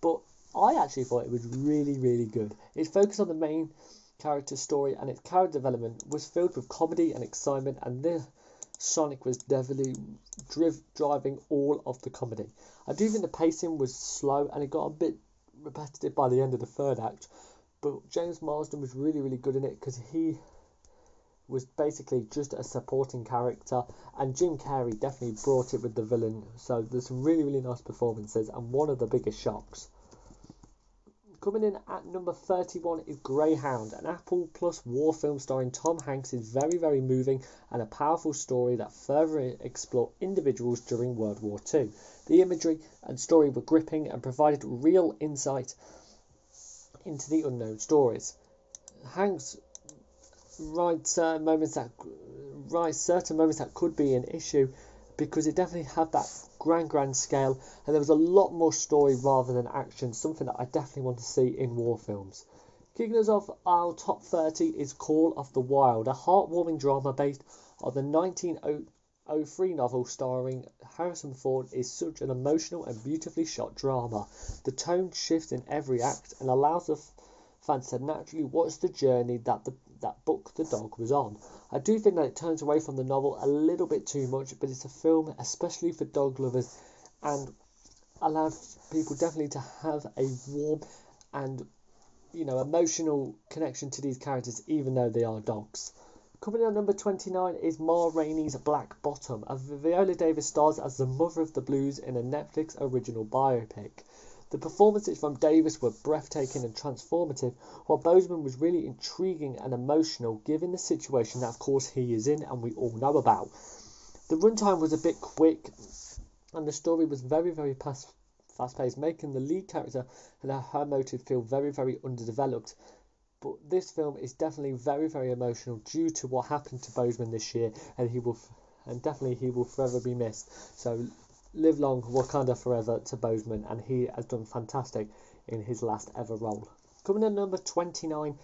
but I actually thought it was really, really good. It focused on the main character story, and its character development was filled with comedy and excitement, and this Sonic was definitely driv- driving all of the comedy. I do think the pacing was slow, and it got a bit repetitive by the end of the third act, but James Marsden was really, really good in it because he was basically just a supporting character, and Jim Carrey definitely brought it with the villain. So there's some really, really nice performances, and one of the biggest shocks. Coming in at number 31 is Greyhound, an Apple Plus war film starring Tom Hanks is very, very moving and a powerful story that further explore individuals during World War II. The imagery and story were gripping and provided real insight into the unknown stories. Hanks right certain moments that right certain moments that could be an issue because it definitely had that grand grand scale and there was a lot more story rather than action something that i definitely want to see in war films. Kicking us off our top 30 is call of the wild a heartwarming drama based on the 1903 novel starring harrison ford is such an emotional and beautifully shot drama. The tone shifts in every act and allows the fans to naturally watch the journey that the that book the dog was on. I do think that it turns away from the novel a little bit too much, but it's a film especially for dog lovers and allows people definitely to have a warm and you know emotional connection to these characters even though they are dogs. Coming in at number 29 is Ma Rainey's Black Bottom, and Viola Davis stars as the mother of the blues in a Netflix original biopic. The performances from Davis were breathtaking and transformative, while Boseman was really intriguing and emotional given the situation that, of course, he is in and we all know about. The runtime was a bit quick, and the story was very, very fast paced, making the lead character and her motive feel very, very underdeveloped. But this film is definitely very, very emotional due to what happened to Boseman this year, and he will, and definitely he will forever be missed. So, live long, Wakanda forever to Boseman, and he has done fantastic in his last ever role. Coming in number 29,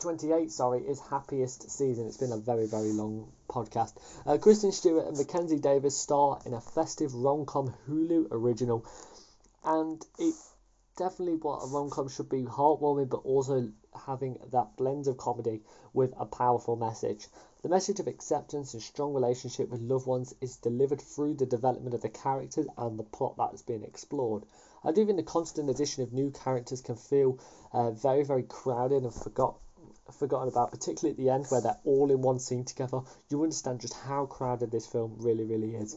28, sorry, is Happiest Season. It's been a very, very long podcast. Uh, Kristen Stewart and Mackenzie Davis star in a festive rom com Hulu original, and it definitely what a rom com should be heartwarming, but also having that blend of comedy with a powerful message. The message of acceptance and strong relationship with loved ones is delivered through the development of the characters and the plot that is being explored. I do think the constant addition of new characters can feel uh, very, very crowded and forgot, forgotten about, particularly at the end where they're all in one scene together. You understand just how crowded this film really, really is.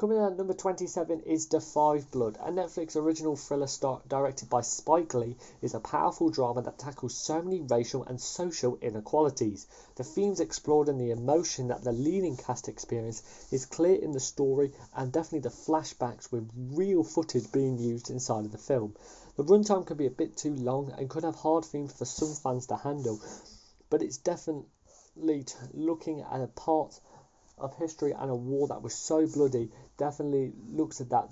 Coming in at number 27 is Da 5 Blood, a Netflix original thriller star- directed by Spike Lee, is a powerful drama that tackles so many racial and social inequalities. The themes explored and the emotion that the leading cast experience is clear in the story and definitely the flashbacks with real footage being used inside of the film. The runtime can be a bit too long and could have hard themes for some fans to handle, but it's definitely looking at a part of history and a war that was so bloody definitely looks at that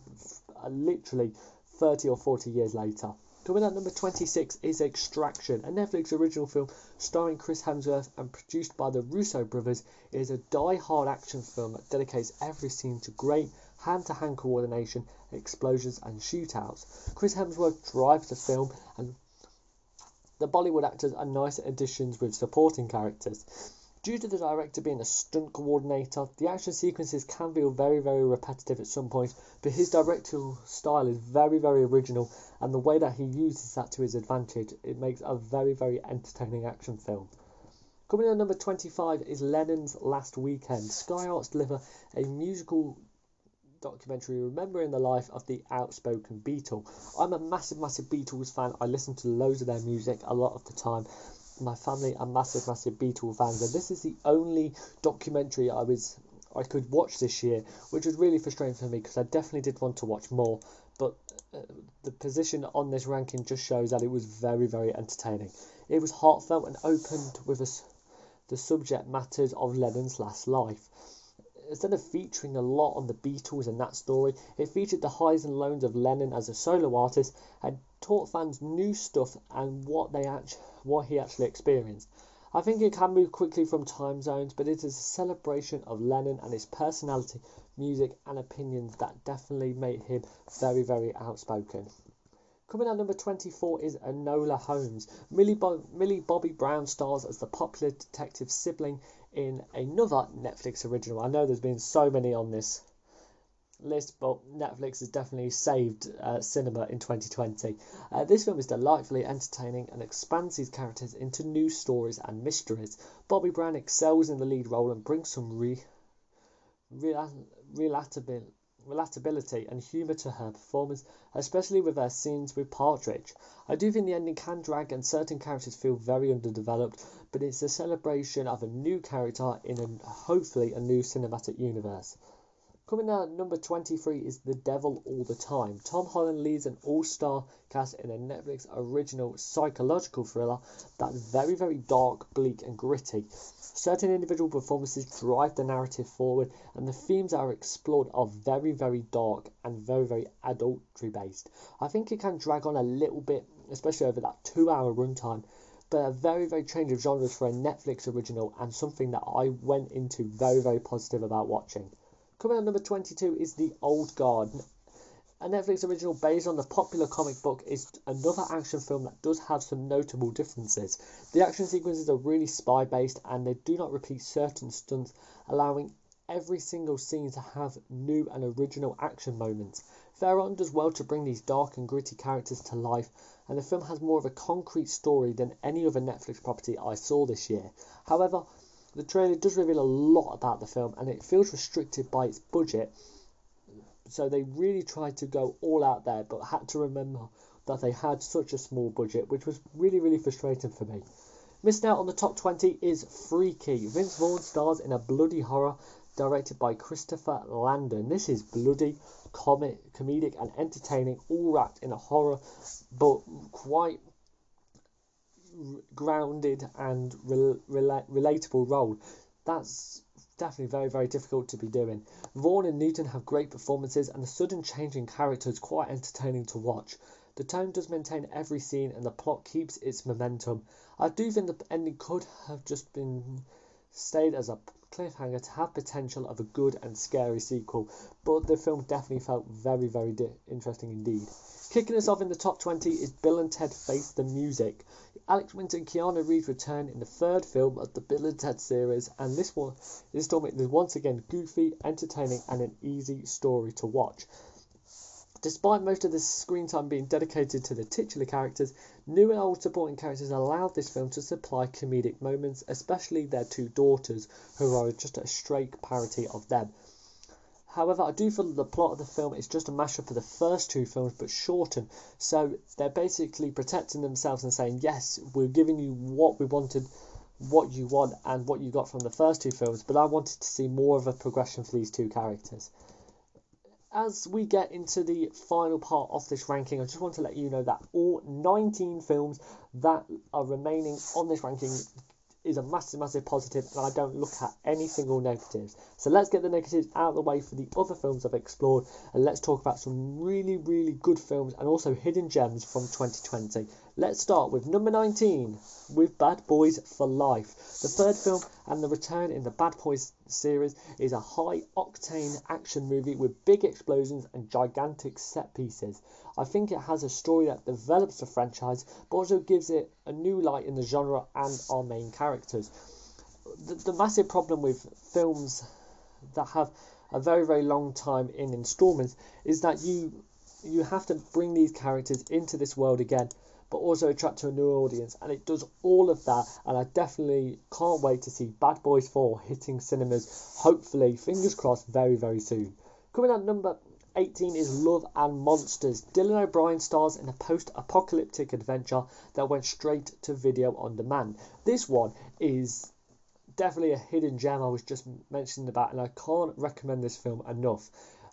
uh, literally 30 or 40 years later. Coming at number 26 is Extraction, a Netflix original film starring Chris Hemsworth and produced by the Russo brothers. It is a die-hard action film that dedicates every scene to great hand-to-hand coordination, explosions and shootouts. Chris Hemsworth drives the film and the Bollywood actors are nice additions with supporting characters. Due to the director being a stunt coordinator, the action sequences can feel very, very repetitive at some points, but his directorial style is very, very original, and the way that he uses that to his advantage, it makes a very, very entertaining action film. Coming in at number 25 is Lennon's Last Weekend. Sky Arts deliver a musical documentary remembering the life of the outspoken Beatle. I'm a massive, massive Beatles fan. I listen to loads of their music a lot of the time, my family are massive, massive Beatles fans, and this is the only documentary I was I could watch this year, which was really frustrating for me because I definitely did want to watch more. But uh, the position on this ranking just shows that it was very, very entertaining. It was heartfelt and opened with us the subject matters of Lennon's last life. Instead of featuring a lot on the Beatles and that story, it featured the highs and lows of Lennon as a solo artist and taught fans new stuff and what they actually what he actually experienced. I think it can move quickly from time zones, but it is a celebration of Lennon and his personality, music, and opinions that definitely made him very, very outspoken. Coming at number 24 is Enola Holmes. Millie, Bo- Millie Bobby Brown stars as the popular detective sibling in another Netflix original. I know there's been so many on this list, but Netflix has definitely saved uh, cinema in 2020. Uh, this film is delightfully entertaining and expands these characters into new stories and mysteries. Bobby Brown excels in the lead role and brings some re- relatability relatability and humour to her performance, especially with her scenes with Partridge. I do think the ending can drag and certain characters feel very underdeveloped, but it's a celebration of a new character in a hopefully a new cinematic universe. Coming out at number 23 is The Devil All the Time. Tom Holland leads an all star cast in a Netflix original psychological thriller that's very, very dark, bleak, and gritty. Certain individual performances drive the narrative forward, and the themes that are explored are very, very dark and very, very adultery based. I think it can drag on a little bit, especially over that two hour runtime, but a very, very change of genres for a Netflix original and something that I went into very, very positive about watching. Coming at number 22 is The Old Guard. A Netflix original based on the popular comic book is another action film that does have some notable differences. The action sequences are really spy based and they do not repeat certain stunts, allowing every single scene to have new and original action moments. Theron does well to bring these dark and gritty characters to life, and the film has more of a concrete story than any other Netflix property I saw this year. However, the trailer does reveal a lot about the film and it feels restricted by its budget, so they really tried to go all out there but had to remember that they had such a small budget, which was really, really frustrating for me. Missed out on the top 20 is Freaky. Vince Vaughn stars in a bloody horror directed by Christopher Landon. This is bloody, comic, comedic, and entertaining, all wrapped in a horror, but quite grounded and rel- relatable role. That's definitely very, very difficult to be doing. Vaughn and Newton have great performances, and the sudden change in character is quite entertaining to watch. The tone does maintain every scene, and the plot keeps its momentum. I do think the ending could have just been stayed as a cliffhanger to have potential of a good and scary sequel, but the film definitely felt very, very di- interesting indeed. Kicking us off in the top 20 is Bill and Ted Face the Music. Alex Winter and Keanu Reeves return in the third film of the Bill and Ted series, and this one this installment is once again goofy, entertaining, and an easy story to watch. Despite most of the screen time being dedicated to the titular characters, new and old supporting characters allowed this film to supply comedic moments, especially their two daughters, who are just a straight parody of them. However, I do feel that the plot of the film is just a mashup of the first two films but shortened, so they're basically protecting themselves and saying, Yes, we're giving you what we wanted, what you want, and what you got from the first two films, but I wanted to see more of a progression for these two characters as we get into the final part of this ranking, I just want to let you know that all 19 films that are remaining on this ranking is a massive, massive positive, and I don't look at any single negatives. So let's get the negatives out of the way for the other films I've explored, and let's talk about some really, really good films and also hidden gems from 2020. Let's start with number 19 with Bad Boys for Life. The third film and the return in the Bad Boys series is a high octane action movie with big explosions and gigantic set pieces. I think it has a story that develops the franchise but also gives it a new light in the genre and our main characters. The, the massive problem with films that have a very very long time in installments is that you you have to bring these characters into this world again but also attract to a new audience and it does all of that and I definitely can't wait to see Bad Boys 4 hitting cinemas hopefully fingers crossed very very soon coming out number 18 is Love and Monsters. Dylan O'Brien stars in a post apocalyptic adventure that went straight to video on demand. This one is definitely a hidden gem I was just mentioning about, and I can't recommend this film enough.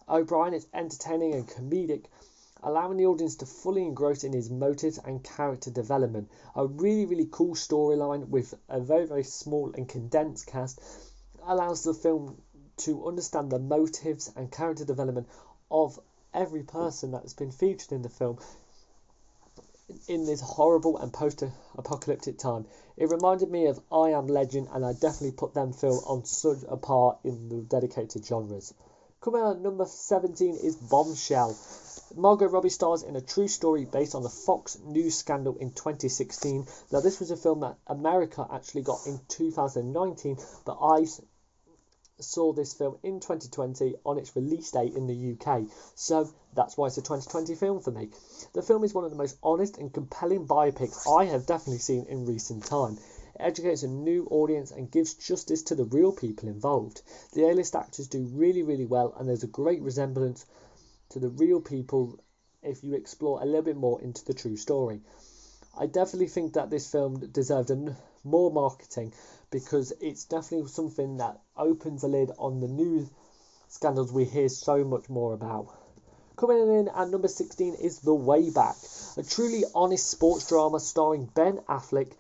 O'Brien is entertaining and comedic, allowing the audience to fully engross in his motives and character development. A really, really cool storyline with a very, very small and condensed cast allows the film to understand the motives and character development of every person that's been featured in the film in this horrible and post-apocalyptic time. It reminded me of I Am Legend, and I definitely put them film on such a part in the dedicated genres. Coming out at number 17 is Bombshell. Margot Robbie stars in a true story based on the Fox News scandal in 2016. Now, this was a film that America actually got in 2019, but I saw this film in 2020 on its release date in the UK, so that's why it's a 2020 film for me. The film is one of the most honest and compelling biopics I have definitely seen in recent time. It educates a new audience and gives justice to the real people involved. The A-list actors do really, really well, and there's a great resemblance to the real people if you explore a little bit more into the true story. I definitely think that this film deserved more marketing because it's definitely something that opens a lid on the news scandals we hear so much more about. Coming in at number 16 is The Way Back, a truly honest sports drama starring Ben Affleck.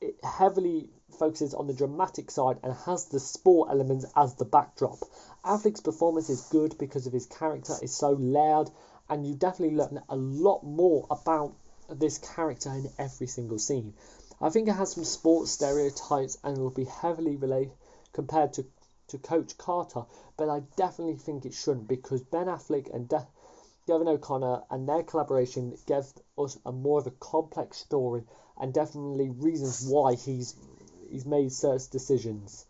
It heavily focuses on the dramatic side and has the sport elements as the backdrop. Affleck's performance is good because of his character is so loud, and you definitely learn a lot more about this character in every single scene. I think it has some sports stereotypes and will be heavily related compared to, to Coach Carter, but I definitely think it shouldn't because Ben Affleck and De- O'Connor and their collaboration gave us a more of a complex story and definitely reasons why he's he's made certain decisions.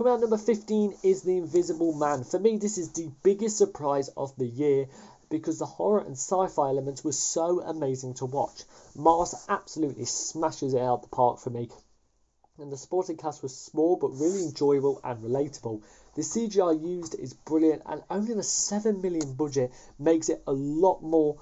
Coming out number 15 is The Invisible Man. For me, this is the biggest surprise of the year because the horror and sci-fi elements were so amazing to watch. Moss absolutely smashes it out the park for me. And the supporting cast was small but really enjoyable and relatable. The CGI used is brilliant and only a 7 million budget makes it a lot more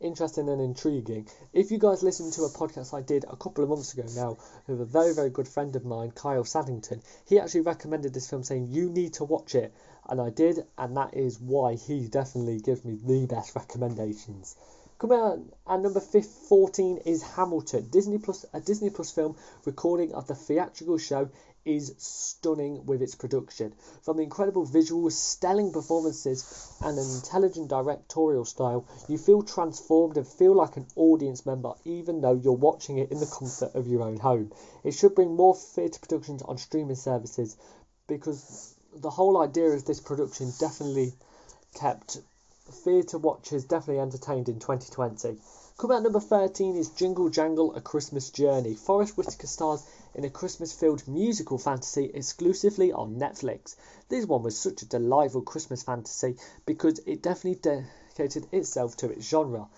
interesting and intriguing. If you guys listen to a podcast I did a couple of months ago now with a very, very good friend of mine, Kyle Saddington, he actually recommended this film saying, You need to watch it. And I did, and that is why he definitely gives me the best recommendations. Coming out at number 14 is Hamilton, Disney Plus, a Disney Plus film recording of the theatrical show is stunning with its production. From the incredible visuals, stellar performances, and an intelligent directorial style, you feel transformed and feel like an audience member even though you're watching it in the comfort of your own home. It should bring more theatre productions on streaming services because the whole idea of this production definitely kept theatre watchers definitely entertained in 2020. Coming out number 13 is Jingle Jangle A Christmas Journey. Forest Whitaker stars in a Christmas filled musical fantasy exclusively on Netflix. This one was such a delightful Christmas fantasy because it definitely dedicated itself to its genre.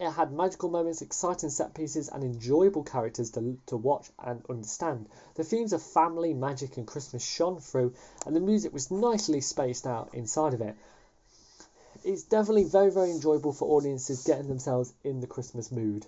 It had magical moments, exciting set pieces, and enjoyable characters to, to watch and understand. The themes of family, magic, and Christmas shone through, and the music was nicely spaced out inside of it. It's definitely very, very enjoyable for audiences getting themselves in the Christmas mood.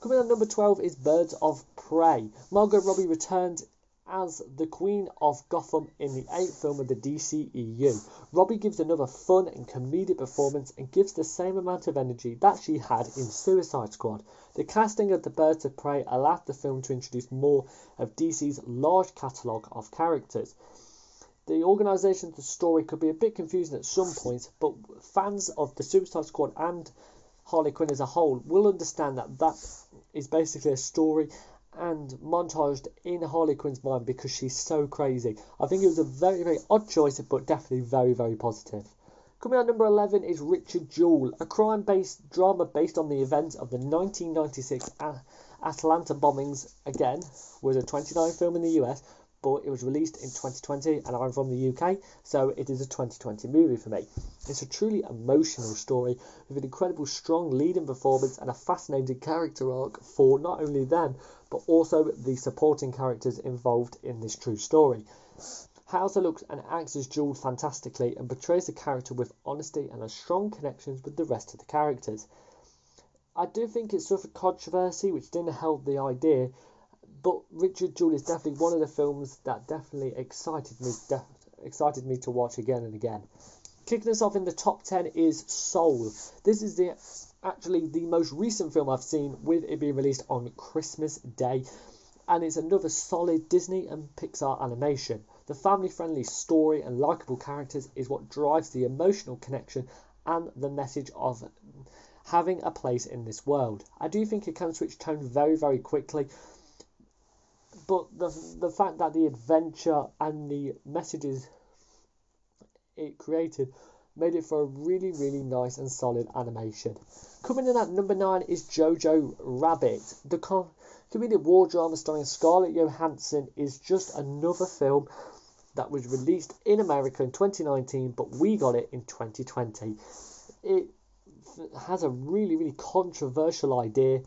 Coming on number 12 is Birds of Prey. Margot Robbie returned as the Queen of Gotham in the eighth film of the DCEU. Robbie gives another fun and comedic performance and gives the same amount of energy that she had in Suicide Squad. The casting of the Birds of Prey allowed the film to introduce more of DC's large catalogue of characters. The organisation the story could be a bit confusing at some points, but fans of the Suicide Squad and Harley Quinn as a whole will understand that that is basically a story and montaged in Harley Quinn's mind because she's so crazy. I think it was a very, very odd choice, but definitely very, very positive. Coming out number 11 is Richard Jewell, a crime based drama based on the events of the 1996 Atlanta bombings. Again, was a 29 film in the US, but it was released in 2020 and I'm from the UK, so it is a 2020 movie for me. It's a truly emotional story with an incredible strong leading performance and a fascinating character arc for not only them, but also the supporting characters involved in this true story. Hauser looks and acts as Jewell fantastically and portrays the character with honesty and has strong connections with the rest of the characters. I do think it suffered controversy, which didn't help the idea, but Richard Jewell is definitely one of the films that definitely excited me, def- excited me to watch again and again. Kicking us off in the top ten is Soul. This is the actually the most recent film I've seen with it being released on Christmas Day, and it's another solid Disney and Pixar animation. The family-friendly story and likable characters is what drives the emotional connection and the message of having a place in this world. I do think it can switch tone very, very quickly, but the the fact that the adventure and the messages it created made it for a really really nice and solid animation. Coming in at number nine is Jojo Rabbit. The com- comedic war drama starring Scarlett Johansson is just another film that was released in America in 2019, but we got it in 2020. It has a really really controversial idea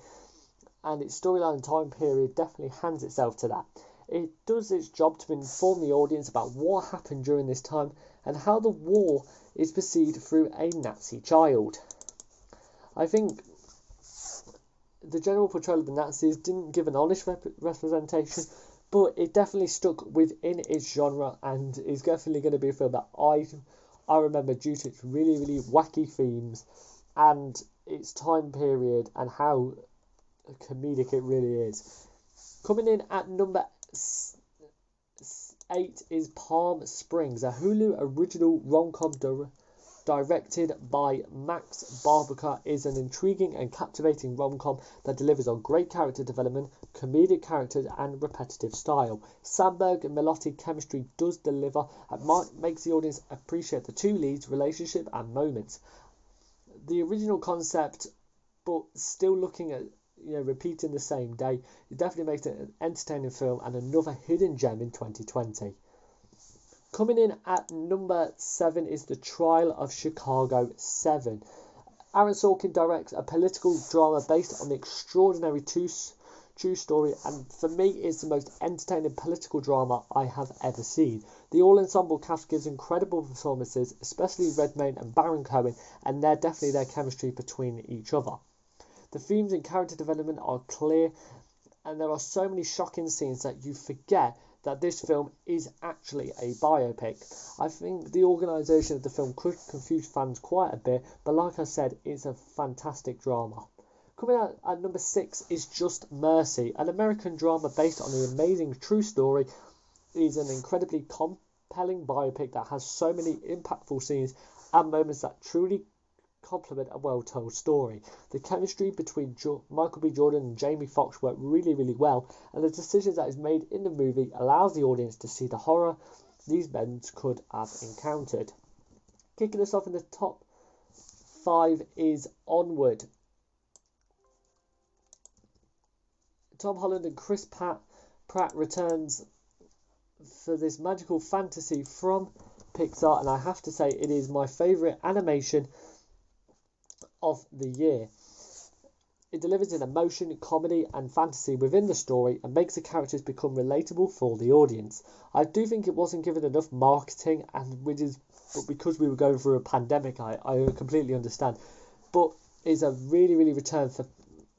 and its storyline and time period definitely hands itself to that. It does its job to inform the audience about what happened during this time and how the war is perceived through a Nazi child. I think the general portrayal of the Nazis didn't give an honest rep- representation, but it definitely stuck within its genre and is definitely going to be a film that I I remember due to its really really wacky themes and its time period and how comedic it really is. Coming in at number eight is Palm Springs, a Hulu original rom com directed by Max Barbakow, is an intriguing and captivating rom com that delivers on great character development, comedic characters, and repetitive style. Samberg and Milioti chemistry does deliver uh, and makes the audience appreciate the two leads' relationship and moments. The original concept, but still looking at you know repeating the same day, it definitely makes it an entertaining film and another hidden gem in 2020. Coming in at number seven is The Trial of Chicago 7. Aaron Sorkin directs a political drama based on the extraordinary true, true story, and for me, it's the most entertaining political drama I have ever seen. The all ensemble cast gives incredible performances, especially Redmayne and Baron Cohen, and they're definitely their chemistry between each other. The themes and character development are clear, and there are so many shocking scenes that you forget that this film is actually a biopic. I think the organisation of the film could confuse fans quite a bit, but like I said, it's a fantastic drama. Coming out at number six is Just Mercy, an American drama based on the amazing true story. It is an incredibly compelling biopic that has so many impactful scenes and moments that truly complement a well told story. The chemistry between jo- Michael B. Jordan and Jamie Foxx work really, really well, and the decisions that is made in the movie allows the audience to see the horror these men could have encountered. Kicking us off in the top five is Onward. Tom Holland and Chris Pratt, Pratt returns for this magical fantasy from Pixar, and I have to say it is my favourite animation of the year. It delivers an emotion, comedy, and fantasy within the story and makes the characters become relatable for the audience. I do think it wasn't given enough marketing, and which is but because we were going through a pandemic, I, I completely understand. But it's a really, really return for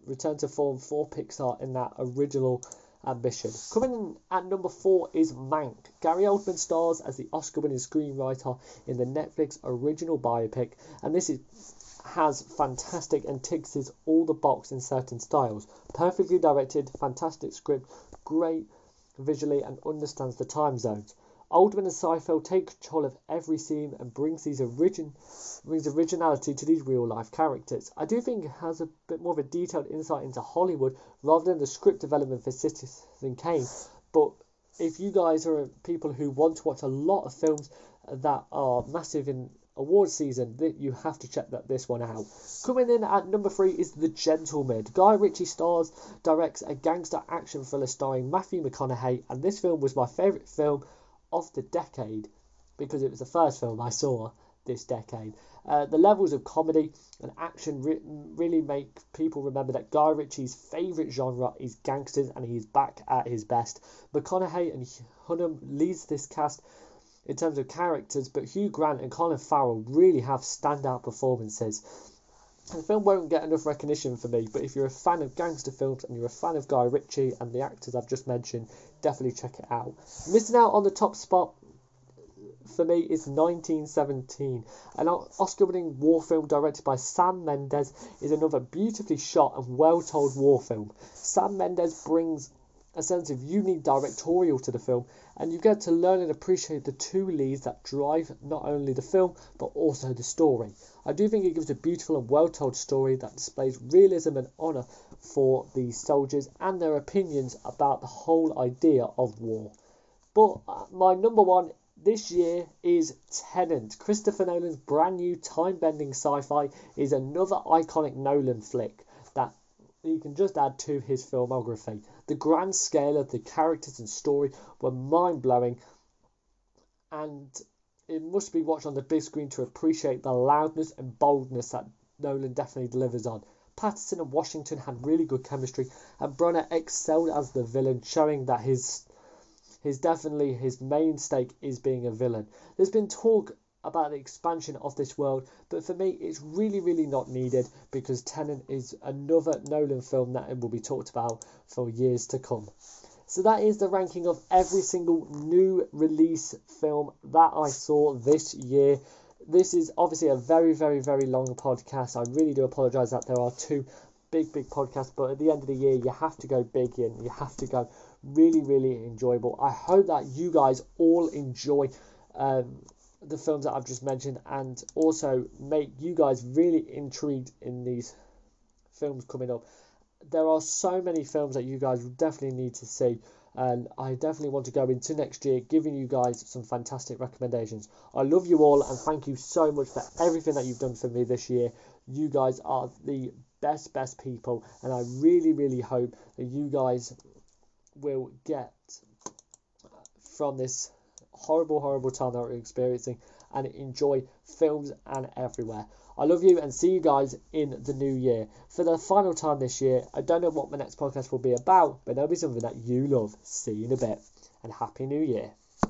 return to form for Pixar in that original ambition. Coming in at number four is Mank. Gary Oldman stars as the Oscar-winning screenwriter in the Netflix original biopic, and this is has fantastic and ticks all the box in certain styles. Perfectly directed, fantastic script, great visually, and understands the time zones. Oldman and Seyfried take control of every scene and brings these origin brings originality to these real life characters. I do think it has a bit more of a detailed insight into Hollywood rather than the script development for Citizen Kane. But if you guys are people who want to watch a lot of films that are massive in award season, that you have to check that this one out. Coming in at number three is The Gentleman. Guy Ritchie stars, directs a gangster action thriller starring Matthew McConaughey, and this film was my favourite film of the decade because it was the first film I saw this decade. Uh, the levels of comedy and action re- really make people remember that Guy Ritchie's favourite genre is gangsters and he's back at his best. McConaughey and Hunnam leads this cast in terms of characters, but Hugh Grant and Colin Farrell really have standout performances. The film won't get enough recognition for me, but if you're a fan of gangster films and you're a fan of Guy Ritchie and the actors I've just mentioned, definitely check it out. Missing out on the top spot for me is 1917. An Oscar winning war film directed by Sam Mendes is another beautifully shot and well told war film. Sam Mendes brings a sense of unique directorial to the film, and you get to learn and appreciate the two leads that drive not only the film but also the story. I do think it gives a beautiful and well told story that displays realism and honour for the soldiers and their opinions about the whole idea of war. But uh, my number one this year is Tenet. Christopher Nolan's brand new time bending sci fi is another iconic Nolan flick that you can just add to his filmography. The grand scale of the characters and story were mind blowing, and it must be watched on the big screen to appreciate the loudness and boldness that Nolan definitely delivers on. Pattinson and Washington had really good chemistry, and Branagh excelled as the villain, showing that his his definitely his main stake is being a villain. There's been talk about the expansion of this world, but for me, it's really, really not needed because Tenet is another Nolan film that will be talked about for years to come. So that is the ranking of every single new release film that I saw this year. This is obviously a very, very, very long podcast. I really do apologise that there are two big, big podcasts, but at the end of the year, you have to go big and you have to go really, really enjoyable. I hope that you guys all enjoy um, the films that I've just mentioned and also make you guys really intrigued in these films coming up. There are so many films that you guys definitely need to see, and I definitely want to go into next year giving you guys some fantastic recommendations. I love you all and thank you so much for everything that you've done for me this year. You guys are the best, best people, and I really, really hope that you guys will get from this horrible, horrible time that we're experiencing and enjoy films and everywhere. I love you and see you guys in the new year. For the final time this year, I don't know what my next podcast will be about, but it'll be something that you love. See you in a bit and Happy New Year.